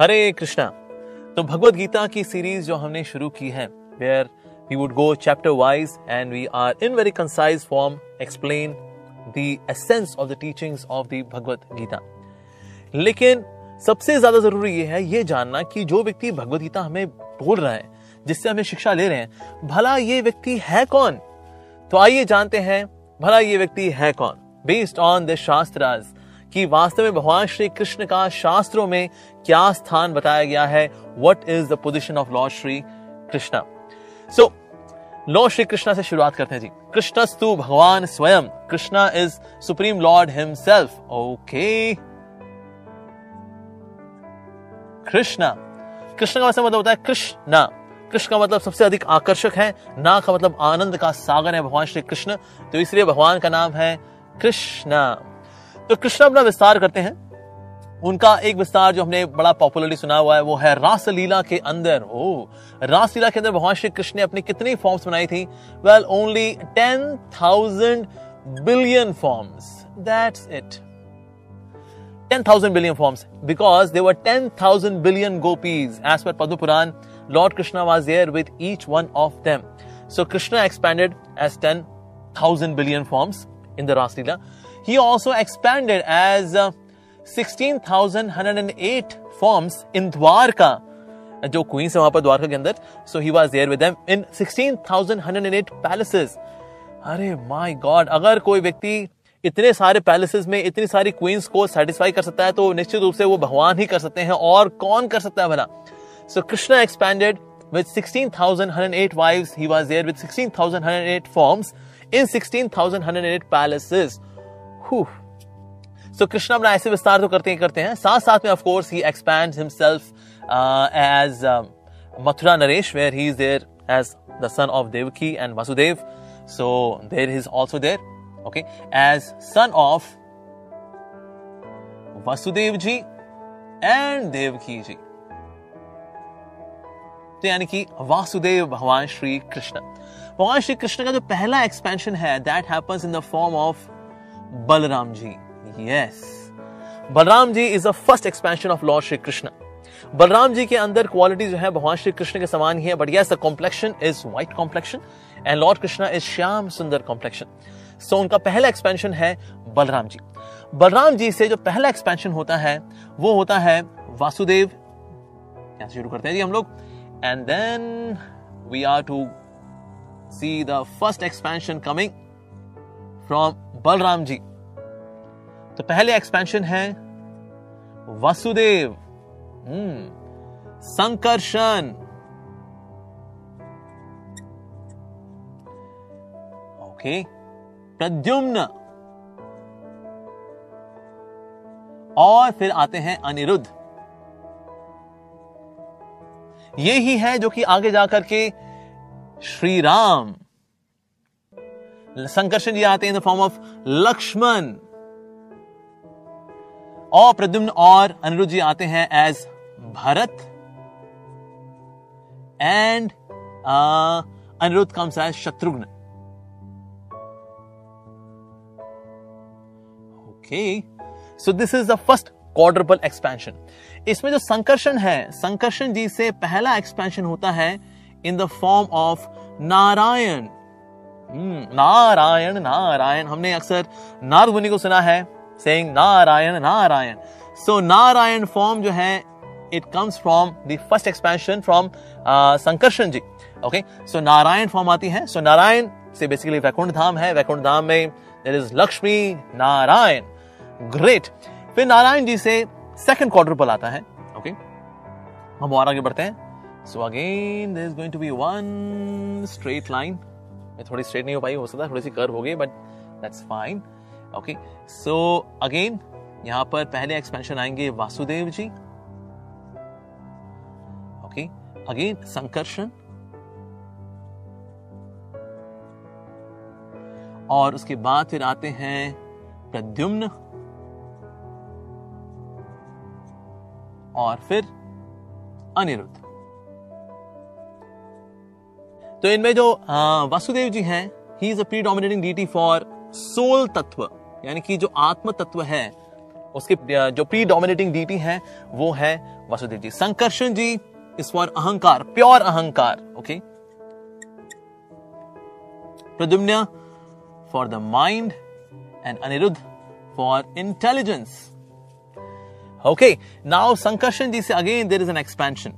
हरे कृष्णा। तो भगवत गीता की सीरीज़ जो हमने शुरू की है where we would go chapter wise and we are in very concise form explain the essence of the teachings of the Bhagavad Gita लेकिन सबसे ज़्यादा ज़रूरी यह है, ये जानना कि जो व्यक्ति भगवत गीता हमें बोल रहा है, जिससे हमें शिक्षा ले रहे हैं, भला ये व्यक्ति है कौन? तो आइए जानते हैं, भला ये व्यक्ति है कौन? बेस्ड ऑन द शास्त्राज कि वास्तव में भगवान श्री कृष्ण का शास्त्रों में क्या स्थान बताया गया है? What is the position of lord Shri Krishna so lord Shri Krishna से शुरुआत करते हैं जी। कृष्णस्तु भगवान स्वयं। Krishna is supreme lord himself okay Krishna Krishna का मतलब होता है कृष्णा। कृष्ण का मतलब सबसे अधिक आकर्षक है। ना का मतलब आनंद का सागर है भगवान श्री कृष्ण। तो इसलिए भगवान का नाम है कृष्णा। तो कृष्ण अपना विस्तार करते हैं। उनका एक विस्तार जो हमने बड़ा पॉपुलरली सुना हुआ है, वो है रासलीला के अंदर। ओ, रासलीला के अंदर भगवान श्री कृष्ण ने अपनी कितनी फॉर्म्स बनाई थी? Well only ten thousand billion forms that's it ten thousand billion forms because they were ten thousand billion gopis as per Padma Purana lord Krishna was there with each one of them so Krishna expanded as ten thousand billion forms in the Raasleela he also expanded as 16,108 forms in Dwarka. जो queens है वहाँ पर द्वारका के अंदर so he was there with them in 16,108 palaces अरे my God अगर कोई व्यक्ति इतने सारे पैलेसेस में इतनी सारी क्वींस को सेटिस्फाई कर सकता है तो निश्चित रूप से वो भगवान ही कर सकते हैं और कौन कर सकता है भला सो Krishna expanded with 16,108 wives. He was there with 16,108 forms in 16,108 palaces. Whew. So Krishna अपना ऐसे विस्तार तो करते ही, करते हैं। साथ साथ में of course he expand himself as Mathura Naresh where he is there as the son of Devaki and Vasudev so there is also there okay as son of Vasudev ji and Devaki ji तो यानी कि वासुदेव भगवान श्री कृष्ण। भगवान श्री कृष्ण का जो पहला expansion है that happens in the form of Balram ji yes Balram ji is the first expansion of lord Shri Krishna Balram ji के अंदर क्वालिटी जो है, भगवान श्री कृष्ण के समान ही है but yes the complexion is white complexion and lord Krishna is Shyam Sundar complexion so उनका पहला एक्सपेंशन है बलराम जी. बलराम जी से जो पहला एक्सपेंशन होता है, वो होता है वासुदेव. यहाँ शुरू करते हैं जी हम लोग. And then we are to see the first expansion coming from Balram ji. तो पहले एक्सपेंशन है वसुदेव। संकर्षण। ओके प्रद्युम्न। और फिर आते हैं अनिरुद्ध। ये ही है जो कि आगे जाकर के श्री राम संकर्षण जी आते हैं in the form of Lakshman. और प्रद्युम्न और अनिरुद्ध जी आते हैं as Bharat and Aniruddh comes as Shatrughan. Okay so this is the first quadruple expansion इसमें जो संकर्षण है, संकर्षण जी से पहला एक्सपेंशन होता है in the form of Narayan. Narayan Narayan. हमने अक्सर नारद मुनि को सुना है। Saying Narayan Narayan so Narayan form जो है it comes from the first expansion from Sankarshan ji okay so Narayan form आती है. सो नारायण से बेसिकली वैकुंठ धाम है. वैकुंठ धाम में there is Lakshmi Narayan great फिर नारायण जी से सेकंड क्वाड्रुपल आता है. ओके हम और आगे बढ़ते हैं. So again there is going to be one straight line थोड़ी स्ट्रेट नहीं हो पाई, हो सकता थोड़ी सी कर्व हो गई but that's fine okay so again यहाँ पर पहले एक्सपेंशन आएँगे वासुदेव जी। Okay again Sankarshan. और उसके बाद फिर आते हैं प्रद्युम्न। और फिर अनिरुद्ध। तो इनमें जो वासुदेव जी हैं he is a predominating deity for soul तत्व। यानी कि जो आत्म तत्व है, उसके जो प्री डोमिनेटिंग डीटी है, वो है वासुदेव जी। संकर्षण जी इज़ फॉर अहंकार, प्योर अहंकार okay Pradyumna for the mind and Aniruddh for intelligence okay now Sankarshan ji से again there is an expansion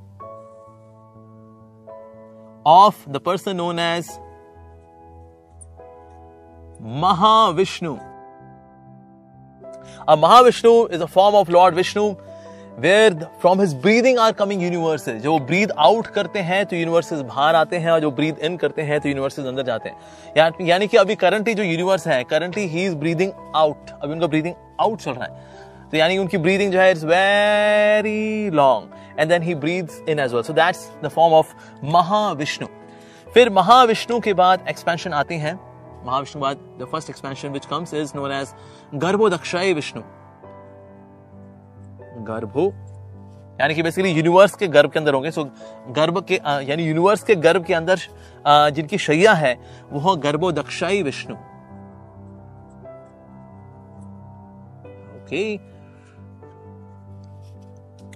of the person known as Mahavishnu A Mahavishnu is a form of Lord Vishnu where from his breathing are coming universes. जो breathe out करते हैं तो universes बाहर आते हैं और जो breathe in करते हैं तो universes अंदर जाते हैं यानी कि अभी currently जो universe है currently he is breathing out अभी उनका breathing out चल रहा है तो यानी उनकी breathing जो है it's very long and then he breathes in as well so that's the form of Mahavishnu फिर महाविष्णु के बाद expansion आती हैं महाविष्णु बाद the first expansion which comes is known as Garbhodakshayi Vishnu Garbho यानी कि बेसिकली यूनिवर्स के गर्भ के अंदर होंगे सो गर्भ के यानी यूनिवर्स के गर्भ के अंदर जिनकी शैया है, वो गर्भो दक्षाई विष्णु ओके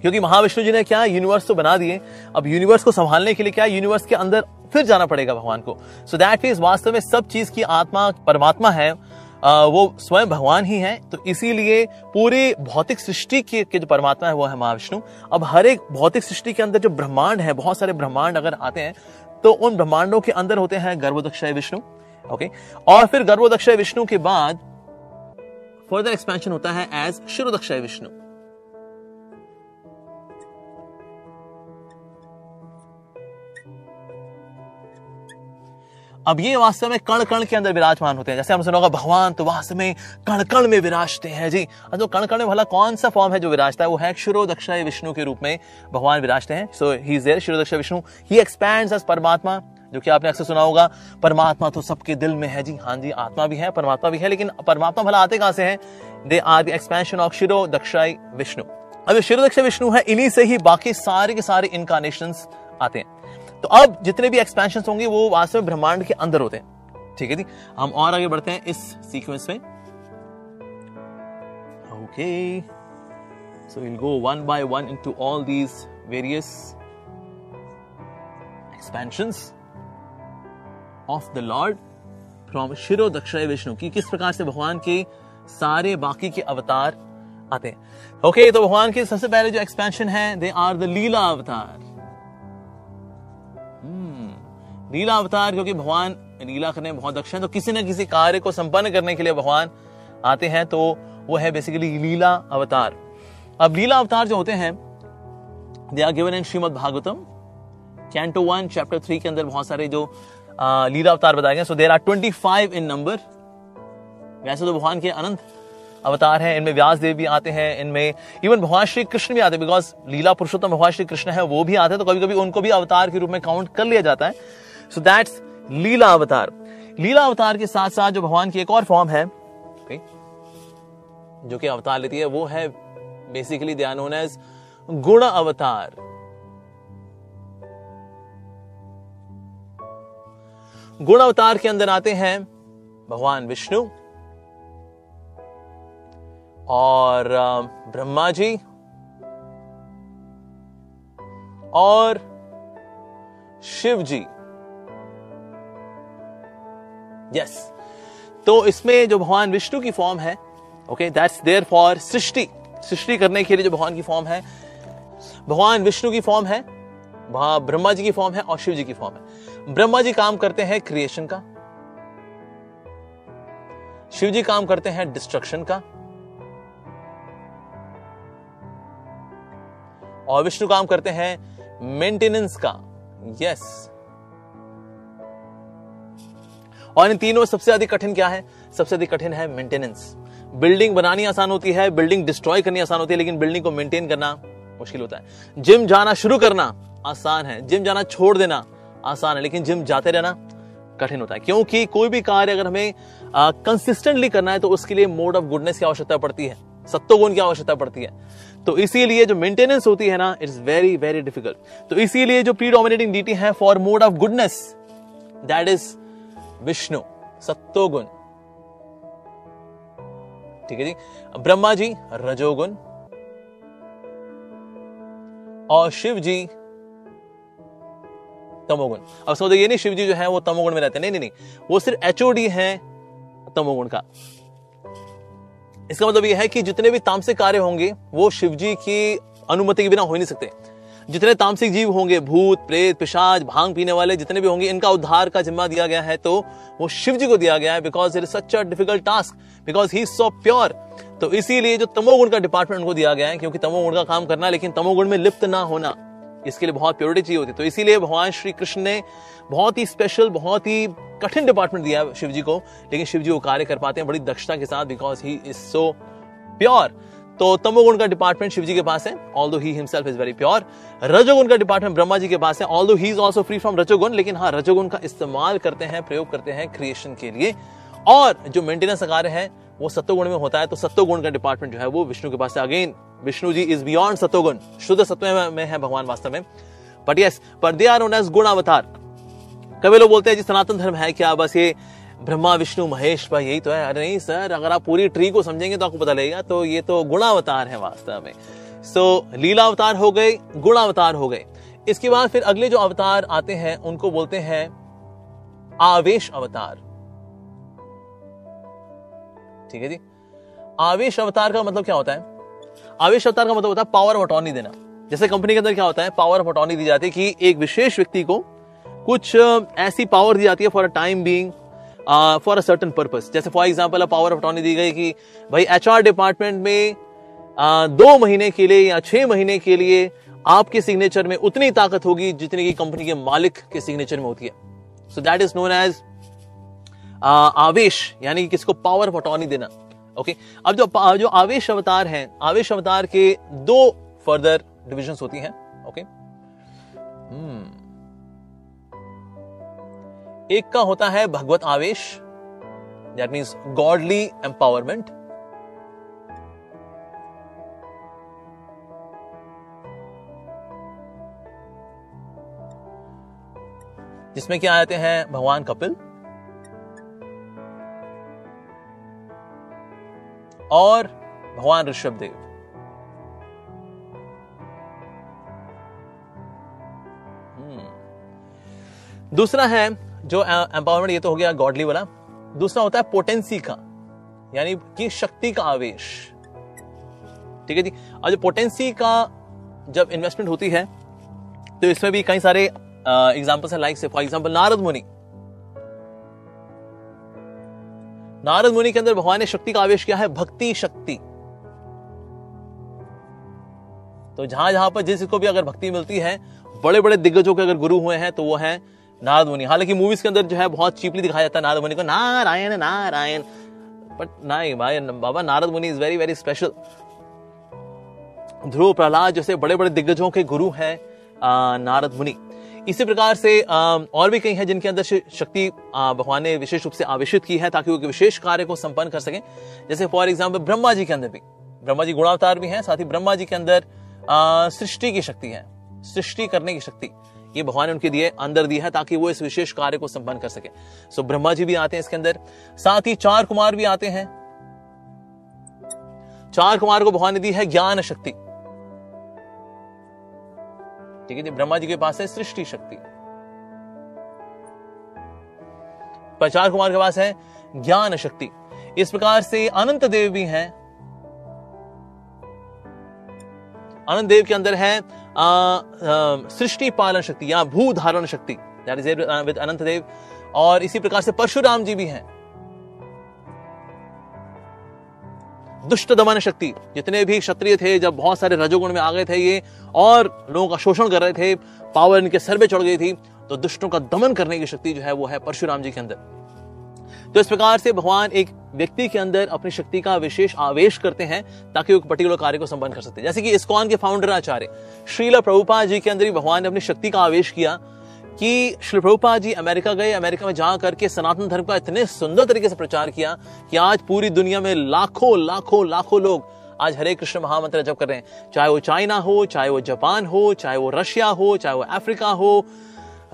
क्योंकि महाविष्णु जी ने क्या यूनिवर्स तो बना दिए, अब यूनिवर्स को संभालने के लिए क्या यूनिवर्स के अंदर फिर जाना पड़ेगा भगवान को। सो दैट मीन वास्तव में सब चीज़ की आत्मा परमात्मा है वो स्वयं भगवान ही है तो इसीलिए पूरी भौतिक सृष्टि के, के जो परमात्मा है वो है महाविष्णु। अब हर एक भौतिक सृष्टि के अंदर जो ब्रह्मांड है बहुत सारे ब्रह्मांड अगर आते हैं तो उन ब्रह्मांडों के अंदर होते हैं गर्भोदक्षय विष्णु ओके और फिर गर्भोदक्षय विष्णु के बाद फर्दर एक्सपेंशन होता है एज शिरोदक्षय विष्णु। अब ये वास्तव में कण कण के अंदर विराजमान होते हैं। जैसे हम सुना होगा, भगवान तो वास्तव में कण कण में विराजते हैं। जी तो कण कण में भला कौन सा फॉर्म है जो विराजता है? वो है क्षुरोदक्षय विष्णु के रूप में भगवान विराजते हैं। So he is there Kshirodakshayi Vishnu. He expands as Paramatma, जो कि आपने अक्सर सुना होगा, परमात्मा तो सबके दिल में है। जी हाँ जी, आत्मा भी है, परमात्मा भी है, लेकिन परमात्मा भला आते कहाँ से हैं? They are the expansion of Kshiro Dakshayi Vishnu. अब शिरो दक्ष विष्णु है, इन्हीं से ही बाकी सारे के सारे इनकारनेशन आते हैं। तो अब जितने भी एक्सपेंशन होंगे वो वास्तव में ब्रह्मांड के अंदर होते हैं। ठीक है जी? हम और आगे बढ़ते हैं इस सीक्वेंस में। Okay so will go one by one into all these various expansions of the lord from Kshiro Dakshin Vishnu की किस प्रकार से भगवान के सारे बाकी के अवतार आते हैं। ओके okay, तो भगवान के सबसे पहले जो एक्सपेंशन है दे आर द लीला अवतार लीला अवतार क्योंकि भगवान लीला करने में बहुत दक्ष है तो किसी न किसी कार्य को संपन्न करने के लिए भगवान आते हैं तो वो है बेसिकली लीला अवतार। अब लीला अवतार जो होते हैं they are given in Shrimad Bhagavatam canto one chapter three के अंदर बहुत सारे जो आ, लीला अवतार बताए गए so there are twenty five in number वैसे तो भगवान के अनंत अवतार हैं इनमें व्यास देव भी आते हैं इनमें इवन भगवान श्री कृष्ण भी आते हैं बिकॉज़ लीला पुरुषोत्तम भगवान श्री कृष्ण है वो भी आते हैं तो कभी कभी उनको भी अवतार के रूप में काउंट कर लिया जाता है। सो दैट्स लीला अवतार लीला अवतार के साथ साथ जो भगवान की एक और फॉर्म है okay, जो कि अवतार लेती है वो है बेसिकली ध्यान होना एज गुण अवतार गुण अवतार के अंदर आते हैं भगवान विष्णु और ब्रह्मा जी और शिव जी। यस तो इसमें जो भगवान विष्णु की फॉर्म है ओके दैट्स देयर फॉर सृष्टि। सृष्टि करने के लिए जो भगवान की फॉर्म है, भगवान विष्णु की फॉर्म है, वहाँ ब्रह्मा जी की फॉर्म है और शिव जी की फॉर्म है। ब्रह्मा जी काम करते हैं क्रिएशन का, शिव जी काम करते हैं डिस्ट्रक्शन का, और विष्णु काम करते हैं मेंटेनेंस का। Yes yes. और इन तीनों में सबसे अधिक कठिन क्या है? सबसे अधिक कठिन है मेंटेनेंस बिल्डिंग बनानी आसान होती है बिल्डिंग डिस्ट्रॉय करनी आसान होती है, लेकिन बिल्डिंग को मेंटेन करना मुश्किल होता है। जिम जाना शुरू करना आसान है जिम जाना छोड़ देना आसान है, लेकिन जिम जाते रहना कठिन होता है। क्योंकि कोई भी कार्य अगर हमें कंसिस्टेंटली करना है तो उसके लिए मोड ऑफ़ गुडनेस की आवश्यकता पड़ती है सत्तो की आवश्यकता पड़ती है। तो इसीलिए जो मेंटेनेंस होती है ना इट्स वेरी वेरी डिफ़िकल्ट तो इसीलिए जो प्री डोमिनेटिंग डीटी है for mode of goodness that is Vishnu, सत्तोगुण। ठीक है जी? ब्रह्मा जी, रजोगुण। और शिव जी, तमोगुण। अब समझो, ये नहीं शिव जी जो है, वो तमोगुण में रहते हैं। नहीं नहीं नहीं। वो सिर्फ़ एचओडी है, तमोगुण का। इसका मतलब यह है कि जितने भी तामसिक कार्य होंगे, वो शिव जी की अनुमति के बिना हो ही नहीं सकते। जितने तामसिक जीव होंगे, भूत, प्रेत, पिशाच, भाँग पीने वाले, जितने भी होंगे, इनका उद्धार का जिम्मा दिया गया है तो वो शिव जी को दिया गया है because it is such a difficult task because he so pure तो इसीलिए जो तमोगुण का डिपार्टमेंट उनको दिया गया है, क्योंकि तमोगुण का काम करना, लेकिन तमोगुण में लिप्त ना होना, इसके लिए बहुत प्योरिटी चाहिए होती तो इसीलिए भगवान श्री कृष्ण ने बहुत ही स्पेशल बहुत ही कठिन डिपार्टमेंट दिया शिव जी को, लेकिन शिव जी वो कार्य कर पाते हैं बड़ी दक्षता के साथ because he is so pure तो तमोगुण का डिपार्टमेंट शिव जी के पास है although he himself is very pure रजोगुण का डिपार्टमेंट ब्रह्मा जी के पास है although he is also free from रजोगुण, लेकिन हाँ रजोगुण का इस्तेमाल करते हैं, प्रयोग करते हैं क्रिएशन के लिए। और जो मेंटेनेंस कार्य है, वो सत्वगुण में होता है तो सत्वगुण का डिपार्टमेंट जो है वो विष्णु के पास है। Again Vishnu ji is beyond सत्वगुण, शुद्ध सत्व में है भगवान वास्तव में। बट यस पर दे आर नोन एज गुण अवतार। कभी लोग बोलते हैं, जी सनातन धर्म है क्या? बस ये ब्रह्मा विष्णु महेश भाई यही तो है। अरे नहीं सर अगर आप पूरी ट्री को समझेंगे तो आपको पता लगेगा तो ये तो गुणावतार है वास्तव में। सो so, लीला अवतार हो गए गुणावतार हो गए। इसके बाद फिर अगले जो अवतार आते हैं उनको बोलते हैं आवेश अवतार। ठीक है जी? आवेश अवतार का मतलब क्या होता है? आवेश अवतार का मतलब होता है पावर ऑफ़ अटॉर्नी देना। जैसे कंपनी के अंदर क्या होता है? पावर ऑफ़ अटॉर्नी दी जाती है कि एक विशेष व्यक्ति को कुछ ऐसी पावर दी जाती है for a time being for a certain purpose जैसे for example power of attorney दी गई कि भाई एच डिपार्टमेंट में uh, दो महीने के लिए या छह महीने के लिए आपके सिग्नेचर में उतनी ताकत होगी जितनी की कंपनी के मालिक के सिग्नेचर में होती है so that is known as आवेश यानी कि किसको पावर ऑफ़ अटॉर्नी देना ओके okay? अब जो जो आवेश अवतार हैं आवेश अवतार के दो फर्दर डिविजन होती हैं ओके okay? hmm. एक का होता है भगवत आवेश दैट मीन्स गॉडली एम्पावरमेंट जिसमें क्या आते हैं? भगवान कपिल और भगवान ऋषभ देव हम्म। दूसरा है जो एम्पावरमेंट ये तो हो गया गॉडली वाला। दूसरा होता है पोटेंसी का, यानी कि शक्ति का आवेश। ठीक है जी? और जो पोटेंसी का जब इन्वेस्टमेंट होती है तो इसमें भी कई सारे एग्जाम्पल्स हैं लाइक से। फॉर एग्ज़ाम्पल नारद मुनि। नारद मुनि के अंदर भगवान ने शक्ति का आवेश किया है, भक्ति शक्ति। तो जहाँ जहाँ पर जिसको भी अगर भक्ति मिलती है बड़े बड़े दिग्गजों के अगर गुरु हुए हैं तो वो है नारद मुनि हालाँकि मूवीज़ के अंदर जो है बहुत चीपली दिखाया जाता है नारद मुनि को। नारायण नारायण। बट नहीं, भाई बाबा Narad Muni is very very special Dhruv Prahlad जैसे बड़े बड़े दिग्गजों के गुरु हैं नारद मुनि इसी प्रकार से और भी कई हैं जिनके अंदर शक्ति भगवान ने विशेष रूप से आवेशित की है ताकि वो विशेष कार्य को संपन्न कर सकें। जैसे फॉर एग्ज़ाम्पल ब्रह्मा जी के अंदर भी। ब्रह्मा जी गुणावतार भी हैं, साथ ही ब्रह्मा जी के अंदर सृष्टि की शक्ति है। सृष्टि करने की शक्ति। ये भगवान ने उनके दिए, अंदर दिया है ताकि वो इस विशेष कार्य को संपन्न कर सके। सो ब्रह्मा जी भी आते हैं इसके अंदर। साथ ही चार कुमार भी आते हैं। चार कुमार को भगवान ने दी है ज्ञान शक्ति। ठीक है ब्रह्मा जी के पास है सृष्टि शक्ति। पर चार कुमार के पास है ज्ञान शक्ति। इस प्रकार से अनंत देव भी हैं। अनंत देव के अंदर है सृष्टि पालन शक्ति, या भू धारण शक्ति विद अनंत देव। और इसी प्रकार से परशुराम जी भी हैं। दुष्ट दमन शक्ति, जितने भी क्षत्रिय थे, जब बहुत सारे रजोगुण में आ गए थे ये, और लोगों का शोषण कर रहे थे, पावर इनके सर पे चढ़ गई थी तो दुष्टों का दमन करने की शक्ति जो है, वो है परशुराम जी के अंदर। तो इस प्रकार से भगवान एक व्यक्ति के अंदर अपनी शक्ति का विशेष आवेश करते हैं ताकि वो पर्टिकुलर कार्य को संपन्न कर सकते हैं जैसे कि इस्कॉन के फाउंडर आचार्य, श्रील प्रभुपा जी के अंदर भगवान ने अपनी शक्ति का आवेश किया कि श्री प्रभुपा जी अमेरिका गए, अमेरिका में जा करके सनातन धर्म का इतने सुंदर तरीके से प्रचार किया कि आज पूरी दुनिया में लाखों लाखों लाखों लोग आज हरे कृष्ण महामंत्र जप कर रहे हैं। चाहे वो चाइना हो, चाहे वो जापान हो, चाहे वो रशिया हो, चाहे वो अफ्रीका हो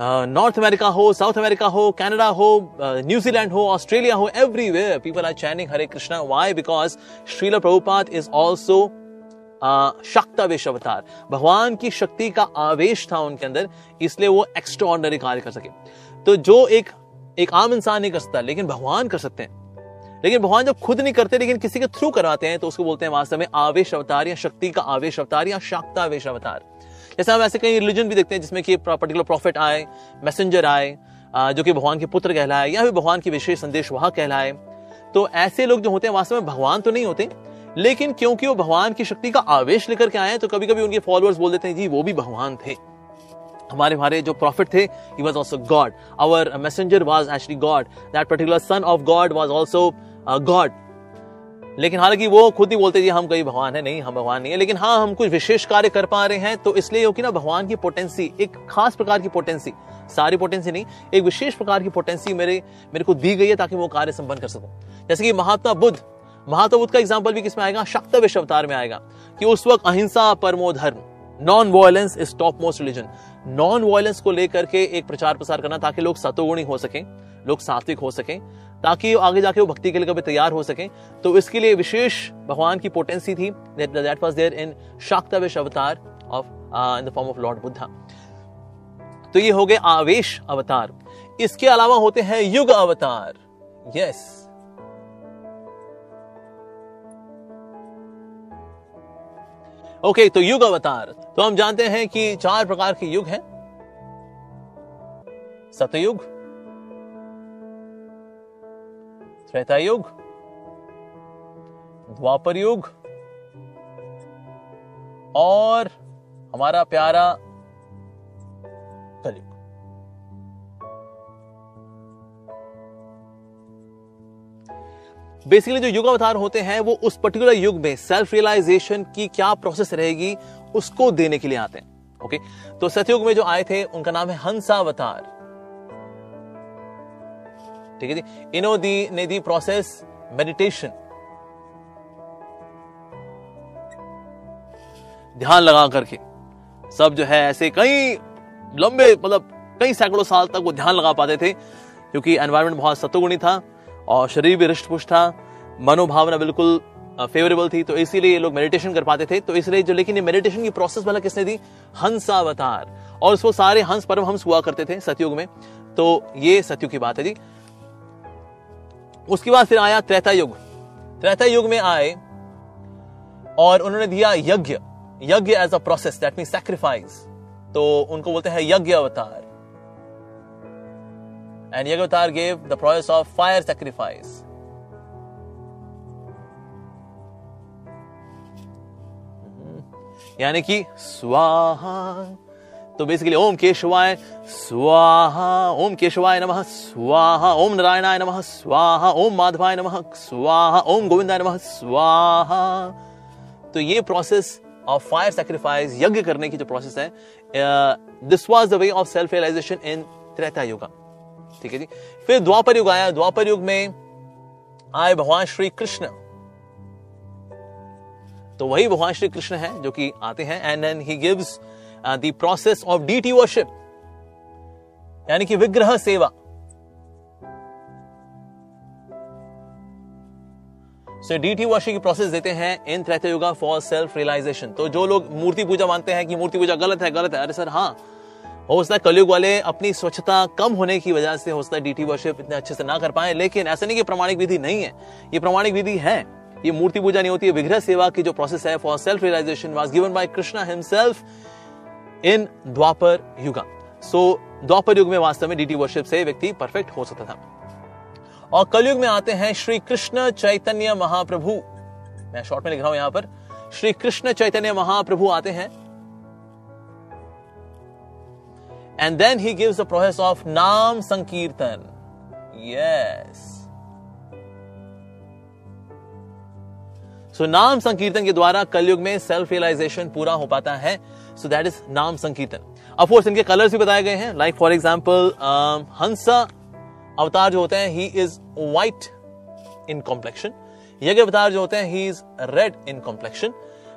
नॉर्थ अमेरिका हो साउथ अमेरिका हो कनाडा हो न्यूजीलैंड हो ऑस्ट्रेलिया हो everywhere people are chanting Hare Krishna why because Srila Prabhupada is also शक्तावेश अवतार भगवान की शक्ति का आवेश था उनके अंदर इसलिए वो एक्स्ट्रा कार्य कर सके तो जो एक एक आम इंसान नहीं कर सकता लेकिन भगवान कर सकते हैं लेकिन भगवान जब खुद नहीं करते लेकिन किसी के थ्रू करवाते हैं तो उसको बोलते हैं वास्तव में आवेश अवतार या शक्ति का आवेश अवतार या शाक्तावेश अवतार जैसे हम ऐसे कई रिलीजन भी देखते हैं जिसमें कि पर्टिकुलर प्रॉफिट आए मैसेंजर आए जो कि भगवान के पुत्र कहलाए, या फिर भगवान की विशेष संदेश वहाँ कहलाए। तो ऐसे लोग जो होते हैं, वास्तव में भगवान तो नहीं होते, लेकिन क्योंकि वो भगवान की शक्ति का आवेश लेकर के आए तो कभी कभी उनके फॉलोअर्स बोल देते हैं, जी, वो भी भगवान थे। हमारे हमारे जो प्रॉफिट थे he was also God our messenger was actually God that particular son of God was also God लेकिन हालाँकि वो खुद ही बोलते जी, हम कई भगवान है, नहीं, हम भगवान नहीं है। लेकिन हाँ हम कुछ विशेष कार्य कर पा रहे हैं तो इसलिए कि ना भगवान की पोटेंसी एक खास प्रकार की पोटेंसी सारी पोटेंसी नहीं, एक विशेष प्रकार की पोटेंसी मेरे मेरे को दी गई है ताकि वो कार्य संपन्न कर सकूँ। जैसे कि महात्मा बुद्ध महात्मा बुद्ध का एग्ज़ाम्पल भी किसमें आएगा? शक्त विश्व अवतार में आएगा कि उस वक्त अहिंसा परमो धर्म। Non violence is top most religion non violence को लेकर के एक प्रचार प्रसार करना ताकि लोग सतोगुणी हो सके, लोग सात्विक हो सके, ताकि आगे जाके वो भक्ति के लिए कभी तैयार हो सके। तो इसके लिए विशेष भगवान की पोटेंसी थी दैट वाज देयर इन शाक्तविश अवतार of in the form of lord Buddha तो ये हो गए आवेश अवतार इसके अलावा होते हैं युग अवतार यस yes. ओके तो युग अवतार। तो हम जानते हैं कि चार प्रकार के युग हैं। सतयुग त्रेता युग द्वापर युग और हमारा प्यारा बेसिकली जो युग अवतार होते हैं, वो उस पर्टिकुलर युग में सेल्फ रियलाइजेशन की क्या प्रोसेस रहेगी, उसको देने के लिए आते हैं ओके तो सतयुग में जो आए थे, उनका नाम है हंसावतार। ठीक है जी? इनो दी ने दी प्रोसेस मेडिटेशन ध्यान लगा करके। सब जो है ऐसे कई लंबे मतलब कई सैकड़ों साल तक वो ध्यान लगा पाते थे, क्योंकि एनवायरमेंट बहुत सतुगुणी था। और शरीर भी हृष्ट था, मनोभावना बिल्कुल फेवरेबल थी तो इसीलिए ये लोग मेडिटेशन कर पाते थे। तो इसलिए जो, लेकिन ये मेडिटेशन की प्रोसेस वाला किसने दी? हंसावतार और उसको सारे हंस परम हंस हुआ करते थे सतयुग में। तो ये सतयुग की बात है जी। उसके बाद फिर आया त्रेता युग। त्रेता युग में आए और उन्होंने दिया यज्ञ। यज्ञ as a process that mean sacrifice तो उनको बोलते हैं यज्ञ अवतार। एंड यज्ञ अवतार gave the process of fire sacrifice यानी कि स्वाहा। तो बेसिकली ओम केशवाय स्वाहा, ओम केशवाय नमः स्वाहा, ओम नारायणाय नमः स्वाहा, ओम माधवाय नमः स्वाहा, ओम गोविंदाय नमः स्वाहा। तो ये प्रोसेस ऑफ़ फायर सेक्रीफाइस यज्ञ करने की जो प्रोसेस है this was the way of self realisation in Treta Yuga ठीक है जी? फिर द्वापर युग आया। द्वापर युग में आए भगवान श्री कृष्ण। तो वही भगवान श्री कृष्ण है जो कि आते हैं and then he gives the process of deity worship यानी कि विग्रह सेवा। सो डी वर्शिप की प्रोसेस देते हैं in Tretayuga for self realisation तो जो लोग मूर्ति पूजा मानते हैं कि मूर्ति पूजा गलत है गलत है, अरे सर हाँ हो सकता है कलयुग वाले अपनी स्वच्छता कम होने की वजह से हो सकता है डीटी वर्शिप इतने अच्छे से ना कर पाए, लेकिन ऐसा नहीं कि प्रमाणिक विधि नहीं है। ये प्रमाणिक विधि है। ये मूर्ति पूजा नहीं होती है विग्रह सेवा की जो प्रोसेस है for self realisation was given by Krishna himself in Dwapar Yuga. So Dwapar युग में वास्तव में डीटी वर्शिप से व्यक्ति परफेक्ट हो सकता था। और कलयुग में आते हैं श्री कृष्ण चैतन्य महाप्रभु। मैं शॉर्ट में लिख रहा हूँ यहाँ पर। श्री कृष्ण चैतन्य महाप्रभु आते हैं। And then he gives the process of नाम संकीर्तन यस सो नाम संकीर्तन के द्वारा कलयुग में सेल्फ रियलाइजेशन पूरा हो पाता है। सो दैट इज़ नाम संकीर्तन अफकोर्स इनके कलर्स भी बताए गए हैं। लाइक फॉर एग्ज़ाम्पल हंसा अवतार जो होते हैं he is white in complexion यज्ञ अवतार जो होते हैं he is red in complexion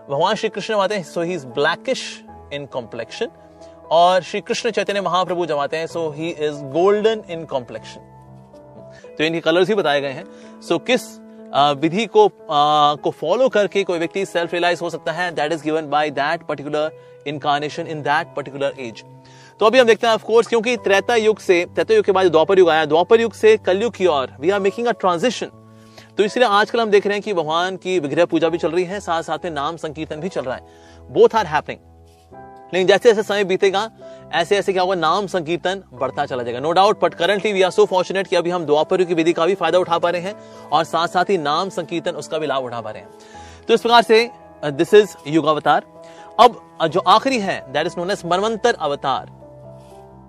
भगवान श्री कृष्ण आते हैं so he is blackish in complexion और श्री कृष्ण चैतन्य महाप्रभु जमाते हैं so he is golden in complexion तो इनके कलर्स ही बताए गए हैं। सो so, किस विधि को आ, को फॉलो करके कोई व्यक्ति सेल्फ रियलाइज़ हो सकता है that is given by that particular incarnation in that particular age तो अभी हम देखते हैं ऑफ़ कोर्स क्योंकि त्रेता युग से त्रेता युग के बाद द्वापर युग आया द्वापर युग से कलयुग की ओर we are making a transition तो इसलिए आजकल हम देख रहे हैं कि भगवान की विग्रह पूजा भी चल रही है साथ साथ में नाम संकीर्तन भी चल रहा है। बोथ आर हैपनिंग लेकिन जैसे जैसे समय बीतेगा ऐसे ऐसे क्या होगा, नाम संकीर्तन बढ़ता चला जाएगा। No doubt but currently we are so fortunate कि अभी हम द्वापर की विधि का भी फ़ायदा उठा पा रहे हैं और साथ साथ ही नाम संकीर्तन उसका भी लाभ उठा पा रहे हैं। तो इस प्रकार से दिस इज़ युग अवतार अब जो आखिरी है दैट इज़ नोन एज मनवंतर अवतार।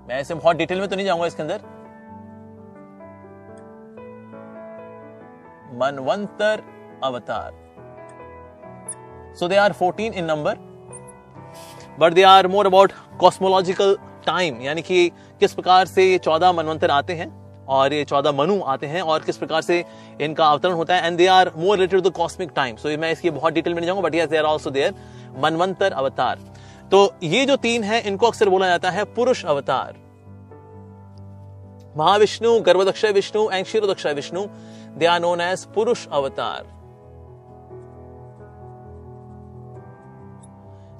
मैं ऐसे बहुत डिटेल में तो नहीं जाऊँगा इसके अंदर। मनवंतर अवतार। So they are 14 in number but they are more about cosmological time यानी कि किस प्रकार से ये चौदह मनवंतर आते हैं और ये चौदह मनु आते हैं और किस प्रकार से इनका अवतरण होता है। And they are more related to cosmic time so मैं इसकी बहुत डिटेल में नहीं जाऊँगा but yes they are also there मनवंतर अवतार। तो ये जो तीन है, इनको अक्सर बोला जाता है पुरुष अवतार। Mahavishnu Garbhodakshayi Vishnu and Kshirodakshayi Vishnu they are known as पुरुष अवतार।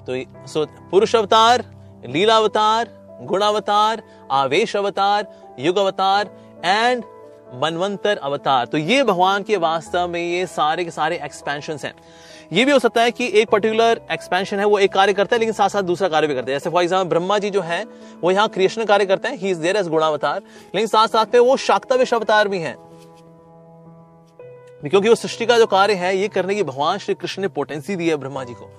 तो सो पुरुष अवतार लीला अवतार गुण अवतार आवेश अवतार युग अवतार एंड मनवंतर अवतार। तो ये भगवान के वास्तव में ये सारे के सारे एक्सपेंशन हैं। ये भी हो सकता है कि एक पर्टिकुलर एक्सपेंशन है, वो एक कार्य करता है, लेकिन साथ साथ दूसरा कार्य भी करता है। जैसे फॉर एग्ज़ाम्पल ब्रह्मा जी जो है, वो यहाँ क्रिएशन कार्य करते हैं ही इज़ देयर एज गुणावतार। लेकिन साथ साथ में वो शाक्ताविश अवतार भी हैं। क्योंकि वो सृष्टि का जो कार्य है, ये करने की भगवान श्री कृष्ण ने पोटेंसी दी है ब्रह्मा जी को।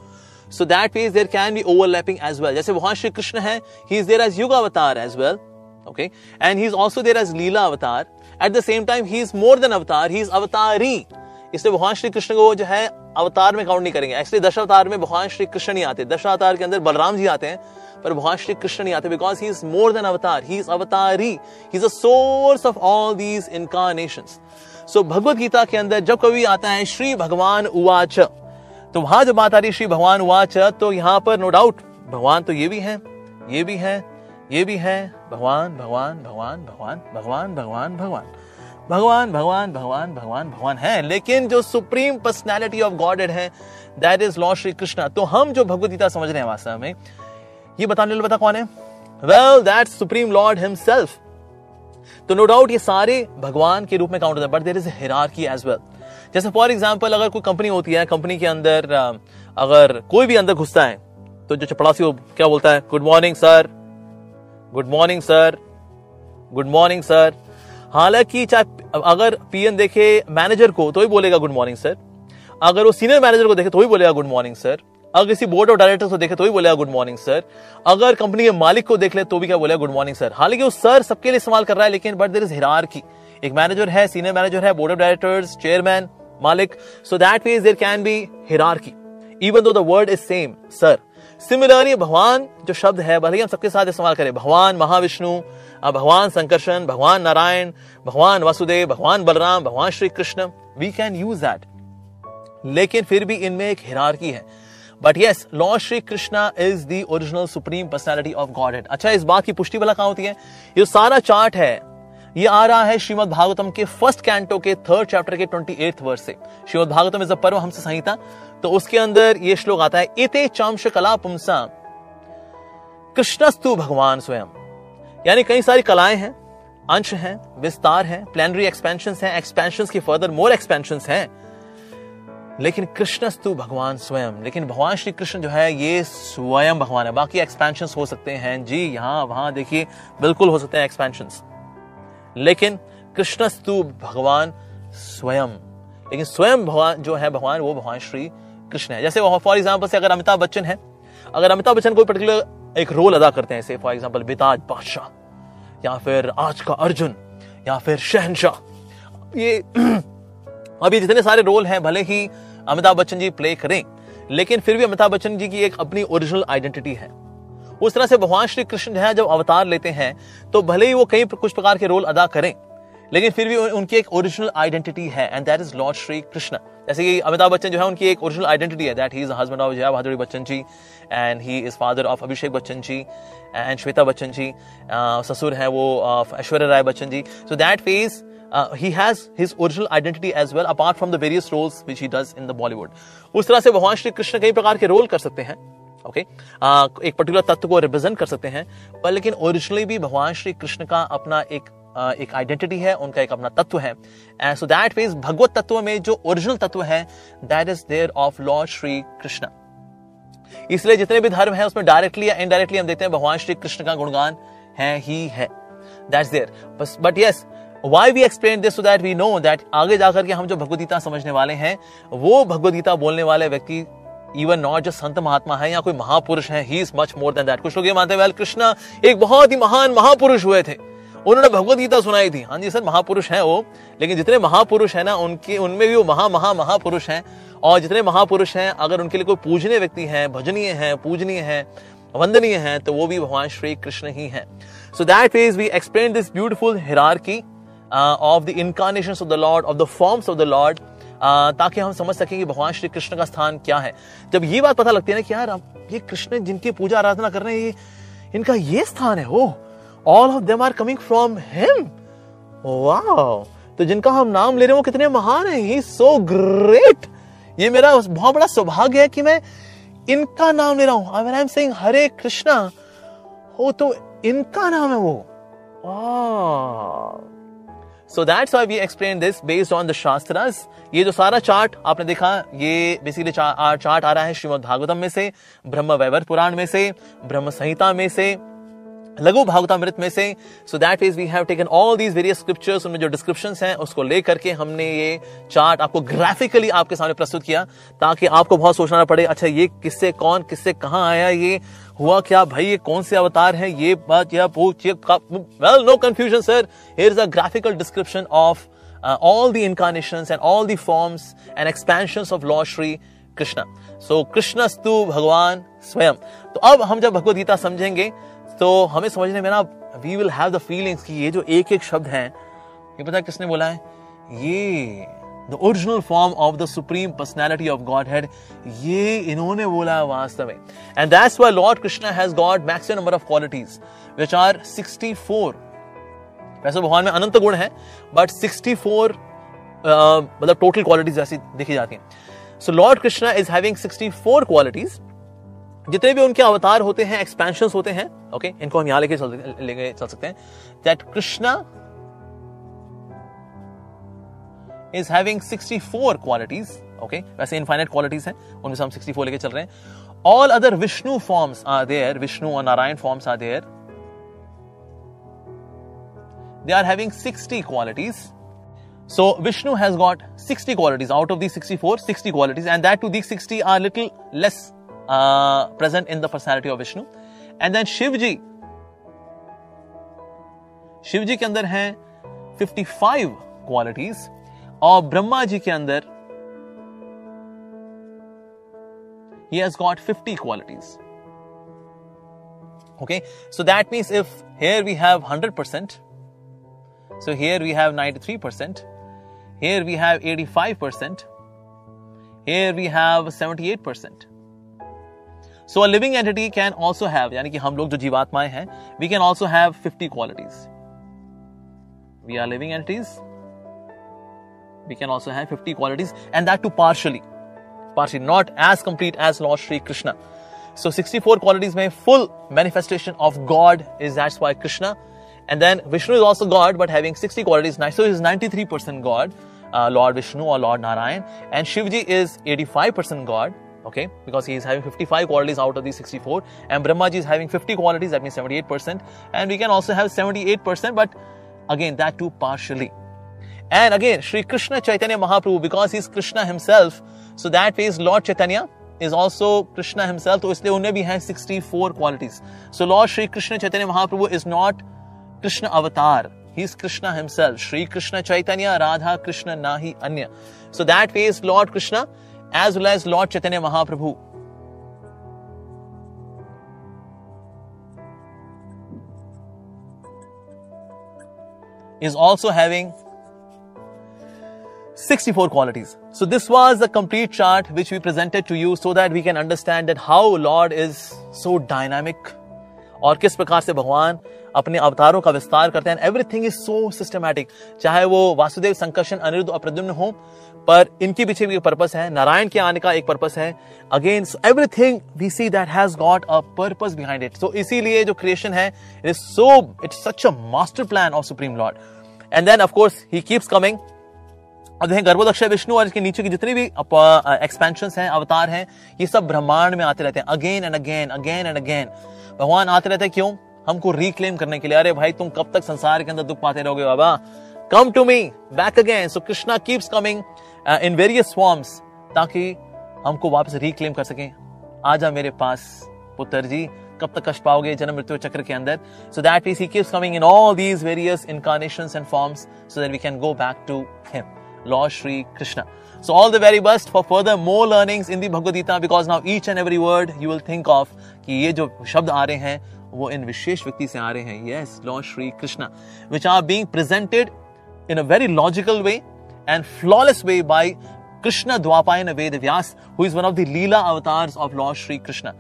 So that means there can be overlapping as well जैसे वहाँ श्री कृष्ण है ही इज़ देर एज युग अवतार as well okay and he is also there as लीला अवतार at the same time he is more than अवतार he is अवतारी इसलिए भगवान श्री कृष्ण को जो है अवतार में काउंट नहीं करेंगे. एक्चुअली दश अवतार में भगवान श्री कृष्ण नहीं आते. दश अवतार के अंदर बलराम जी आते हैं, पर भगवान श्री कृष्ण नहीं आते because he is more than अवतार ही इज़ अवतारी he is a source of all these incarnation so Bhagavad Gita के अंदर जब कभी आता है, श्री भगवान उवाच तो वहाँ जब रही श्री भगवान वाच तो यहाँ पर नो डाउट भगवान तो ये भी है ये भी है ये भी है भगवान भगवान भगवान भगवान भगवान भगवान भगवान भगवान भगवान भगवान भगवान भगवान है लेकिन जो सुप्रीम पर्सनैलिटी ऑफ़ गॉडेड है that is lord Shri Krishna तो हम जो भगवत गीता समझ रहे हैं वास्तव में ये बताने वाले बता कौन है well that supreme lord himself तो नो डाउट ये सारे भगवान के रूप में काउंट होता है but there is hierarchy as well जैसे फॉर एग्ज़ाम्पल अगर कोई कंपनी होती है कंपनी के अंदर अगर कोई भी अंदर घुसता है तो जो चपड़ासी वो क्या बोलता है? Good morning sir good morning sir good morning sir हालाँकि चाहे, अगर पीएन देखे मैनेजर को तो ही बोलेगा गुड मॉर्निंग सर अगर वो सीनियर मैनेजर को देखे तो ही बोलेगा गुड मॉर्निंग सर अगर किसी बोर्ड ऑफ़ डायरेक्टर्स को देखे तो ही बोलेगा गुड मॉर्निंग सर अगर कंपनी के मालिक को देख ले तो भी क्या बोलेगा गुड मॉर्निंग सर हालाँकि वो सर सबके लिए इस्तेमाल कर रहा है, लेकिन बट देर इज़ हिरार की एक मैनेजर है सीनियर मैनेजर है बोर्ड ऑफ़ डायरेक्टर्स चेयरमैन मालिक so that means there can be hierarchy even though the word is same sir similarly भगवान जो शब्द है, भले ही हम सबके साथ इस्तेमाल करें भगवान महाविष्णु भगवान संकर्षण भगवान नारायण भगवान वासुदेव भगवान बलराम भगवान Shri Krishna we can use that लेकिन फिर भी इनमें एक हिरारकी है। But yes lord Shri Krishna is the original supreme personality of God अच्छा इस बात की पुष्टि वाला कहाँ होती है? ये सारा चार्ट है ये आ रहा है श्रीमद भागवतम के फ़र्स्ट कैंटो के थर्ड चैप्टर के ट्वेंटी एट वर्ष से। श्रीमद भागवतम इज़ अ पर्व हमसे संहिता। तो उसके अंदर ये श्लोक आता है, इते चंश कला पुंसा, कृष्णस्तु भगवान स्वयं। यानी कई सारी कलाएँ हैं, अंश हैं, विस्तार हैं प्लानरी एक्सपेंशन हैं एक्सपेंशन की फर्दर मोर एक्सपेंशन हैं। लेकिन कृष्णस्तु भगवान स्वयं, लेकिन भगवान श्री कृष्ण जो है, ये स्वयं भगवान है। बाकी एक्सपेंशन हो सकते हैं। जी यहाँ वहाँ देखिए, बिल्कुल हो सकते हैं एक्सपेंशन लेकिन कृष्णस्तु भगवान स्वयं। लेकिन स्वयं भगवान जो है भगवान, वो भगवान श्री कृष्ण है। जैसे फॉर एग्ज़ाम्पल से अगर अमिताभ बच्चन है, अगर अमिताभ बच्चन कोई पर्टिकुलर एक रोल अदा करते हैं फॉर एग्ज़ाम्पल बिताज बादशाह, या फिर आज का अर्जुन, या फिर शहनशाह, ये अभी जितने सारे रोल हैं, भले ही अमिताभ बच्चन जी प्ले करें, लेकिन फिर भी अमिताभ बच्चन जी की एक अपनी ओरिजिनल आइडेंटिटी है। उस तरह से भगवान श्री कृष्ण जो है, जब अवतार लेते हैं तो भले ही वो कई कुछ प्रकार के रोल अदा करें, लेकिन फिर भी उनकी एक ओरिजिनल आइडेंटिटी है and that is lord Shri Krishna जैसे कि अमिताभ बच्चन जो है, उनकी एक ओरिजिनल आइडेंटिटी है that he is husband of Jaya Bhaduri Bachchan ji and he is father of Abhishek Bachchan ji and Shweta Bachchan ji ससुर है वो of Aishwarya Rai Bachchan ji so that phase he has his original identity as well apart from the various roles which he does in the Bollywood उस तरह से भगवान श्री कृष्ण कई प्रकार के रोल कर सकते हैं। Okay okay? एक पर्टिकुलर तत्व को रिप्रेजेंट कर सकते हैं, पर लेकिन ओरिजिनली भी भगवान श्री कृष्ण का अपना एक एक आइडेंटिटी है, उनका एक अपना तत्व है। एंड सो दैट मीन्स भगवत तत्व में जो ओरिजिनल तत्व है that is there of lord Shri Krishna इसलिए जितने भी धर्म है, उसमें डायरेक्टली या इनडायरेक्टली हम देखते हैं, भगवान श्री कृष्ण का गुणगान है, ही है। That's there but yes why we explain this so that we know that आगे जाकर के हम जो भगवदगीता समझने वाले हैं, वो भगवदगीता बोलने वाले व्यक्ति इवन नॉट जो संत महात्मा है या कोई महापुरुष है he is much more than that कुछ लोग ये मानते हैं कृष्ण एक बहुत ही महान महापुरुष हुए थे। उन्होंने भगवत गीता सुनाई थी। हाँ जी सर, महापुरुष है वो, लेकिन जितने महापुरुष है ना, उनके, उनमें भी वो महा महा, महापुरुष हैं। और जितने महापुरुष हैं, अगर उनके लिए कोई पूजनीय व्यक्ति है, भजनीय है, पूजनीय है, वंदनीय है तो वो भी भगवान श्री कृष्ण ही है। So that is we explain this beautiful hierarchy of the incarnation of the lord of the forms of the lord ताकि हम समझ सकें कि भगवान श्री कृष्ण का स्थान क्या है। जब ये बात पता लगती है ना कि यार ये कृष्ण जिनकी पूजा आराधना कर रहे हैं, ये इनका ये स्थान है वो all of them are coming from him तो जिनका हम नाम ले रहे हैं, वो कितने महान है ही सो ग्रेट ये मेरा बहुत बड़ा सौभाग्य है कि मैं इनका नाम ले रहा हूँ। I am saying Hare Krishna हो तो इनका नाम है वो। So that's why we explain this based on the shastras ये जो सारा चार्ट आपने देखा, ये बेसिकली चार्ट आ रहा है श्रीमद भागवतम में से, ब्रह्म वैवर्त पुराण में से, ब्रह्म संहिता में से लघु भागवतामृत में से। So that is we have taken all these various scriptures उनमें जो डिस्क्रिप्शन हैं, उसको लेकर के हमने ये चार्ट आपको ग्राफिकली आपके सामने प्रस्तुत किया, ताकि आपको बहुत सोचना पड़े अच्छा ये किससे कौन, किससे कहाँ आया, ये हुआ क्या, भाई, ये कौन से अवतार है, ये बात या पूछ, ये well no confusion sir here is a graphical description of all the incarnations and all the forms and expansions of lord Shri Krishna. So कृष्णस्तु भगवान स्वयं। तो अब हम जब भगवत गीता समझेंगे तो हमें समझने में ना we will have the feelings कि ये जो एक एक शब्द है, ये पता किसने बोला है? ये the original form of the supreme personality of Godhead ये इन्होंने बोला वास्तव में। And that's why lord Krishna has got maximum number of qualities which are 64 वैसे भगवान में अनंत गुण है बट 64 मतलब टोटल क्वालिटीज ऐसी देखी जाती हैं। So lord Krishna is having 64 qualities जितने भी उनके अवतार होते हैं एक्सपेंशन होते हैं ओके okay? इनको हम यहाँ लेके चल लेके चल सकते हैं that Krishna is having 64 qualities okay वैसे इनफाइनाइट क्वालिटीज हैं, उनमें से हम 64 लेके चल रहे हैं। All other Vishnu forms are there Vishnu और Narayan forms are there they are having 60 qualities. so vishnu has got 60 qualities out of these 64 60 qualities and that to these 60 are little less uh, present in the personality of Vishnu. And then Shiv Ji. Shiv जी के अंदर हैं 55 qualities और ब्रह्मा जी के अंदर he has got 50 qualities. Okay, so that means if here we have 100%, so here we have 93%, here we have 85%, here we have 78%. So a living entity can also have यानी कि हम लोग जो जीवात्माएं हैं we can also have fifty qualities we are living entities we can also have 50 qualities and that too partially partially not as complete as lord shri krishna so 64 qualities may full manifestation of god is that's why krishna and then vishnu is also god but having 60 qualities so is 93% god uh, lord vishnu or lord narayan. And shivji is 85% god okay? Because he is having 55 qualities out of these 64 and Brahmaji is having 50 qualities that means 78% and we can also have 78% but again that too partially. And again Sri Krishna Chaitanya Mahaprabhu because he is Krishna himself so that means Lord Chaitanya is also Krishna himself. So isliye unne bhi hai 64 qualities. So Lord Sri Krishna Chaitanya Mahaprabhu is not Krishna avatar he is Krishna himself Sri Krishna Chaitanya Radha Krishna nahi anya so that means Lord Krishna as well as Lord Chaitanya Mahaprabhu. is also having 64 qualities. So this was the complete chart which we presented to you so that we can understand that how Lord is so dynamic और किस प्रकार से भगवान अपने अवतारों का विस्तार करते हैं। एवरीथिंग इज़ सो सिस्टमैटिक चाहे वो वासुदेव संकर्षण, अनिरुद्ध और प्रद्युम्न हो, पर इनके पीछे भी पर्पस है। नारायण के आने का एक पर्पस है। Again everything we see that has got a purpose behind it so इसीलिए जो क्रिएशन है it is so it's such a master plan of supreme lord and then of course he keeps coming अब देखें गर्भोदक्ष विष्णु और इसके नीचे की जितनी भी एक्सपेंशन हैं, अवतार हैं, ये सब ब्रह्मांड में आते रहते हैं। Again and again again and again भगवान आते रहते हैं क्यों? हमको रिक्लेम करने के लिए। अरे भाई, तुम कब तक संसार के अंदर दुख पाते रहोगे बाबा? Come to me back again so Krishna keeps coming in various forms ताकि हमको वापस रिक्लेम कर सकें। आ जा मेरे पास, पुत्र जी। कब तक कष्ट पाओगे जन्म मृत्यु चक्र के अंदर? So that is he keeps coming in all these various incarnations and forms so that we can go back to him Lord Shri Krishna. So, all the very best for further more learnings in the Bhagavad Gita, because now each and every word you will think of कि ये जो शब्द आ रहे हैं, वो इन विशेष व्यक्ति से आ रहे हैं yes lord Shri Krishna which are being presented in a very logical way and flawless way by Krishna Dvaipayana Veda Vyasa who is one of the leela avatars of lord Shri Krishna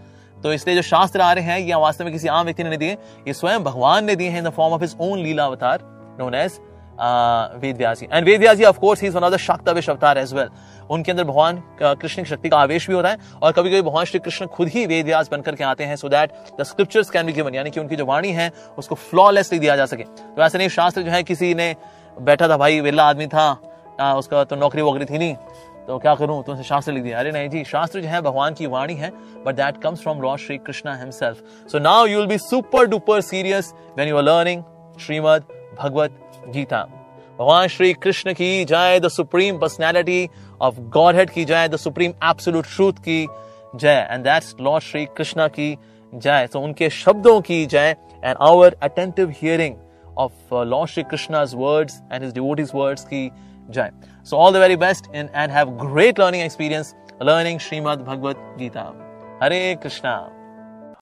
तो इसलिए जो शास्त्र आ रहे हैं, ये वास्तव में किसी आम व्यक्ति ने नहीं दिए, ये स्वयं भगवान ने दिए हैं in the form of his own leela avatar known as Veda Vyasa and Veda Vyasa of course he is one of the shaktavesh avatar as well उनके अंदर भगवान कृष्ण की शक्ति का आवेश भी होता है और कभी कभी भगवान श्री कृष्ण खुद ही वेद व्यास बनकर के आते हैं so that the scriptures can be given यानी कि उनकी जो वाणी है उसको फ्लॉलेसली दिया जा सके। तो ऐसे नहीं शास्त्र जो है किसी ने बैठा था भाई वेला आदमी था आ, उसका तो नौकरी वोकरी थी नहीं तो क्या करूँ तुमसे शास्त्र लिख दिया। अरे नहीं जी शास्त्र जो है भगवान की वाणी है but that comes from lord Shri Krishna himself so now you will be super duper serious when you are learning Shrimad Bhagavad Gita भगवान श्री कृष्ण की जय the supreme personality of godhead की जय द सुप्रीम एब्सोल्यूट ट्रूथ की जय and that's lord Shri Krishna की जय। तो उनके शब्दों की जय and our attentive hearing of lord Shri Krishna's words and his devotees words की जय। So all the very best in and have great learning experience learning Shrimad Bhagavad Gita Hare Krishna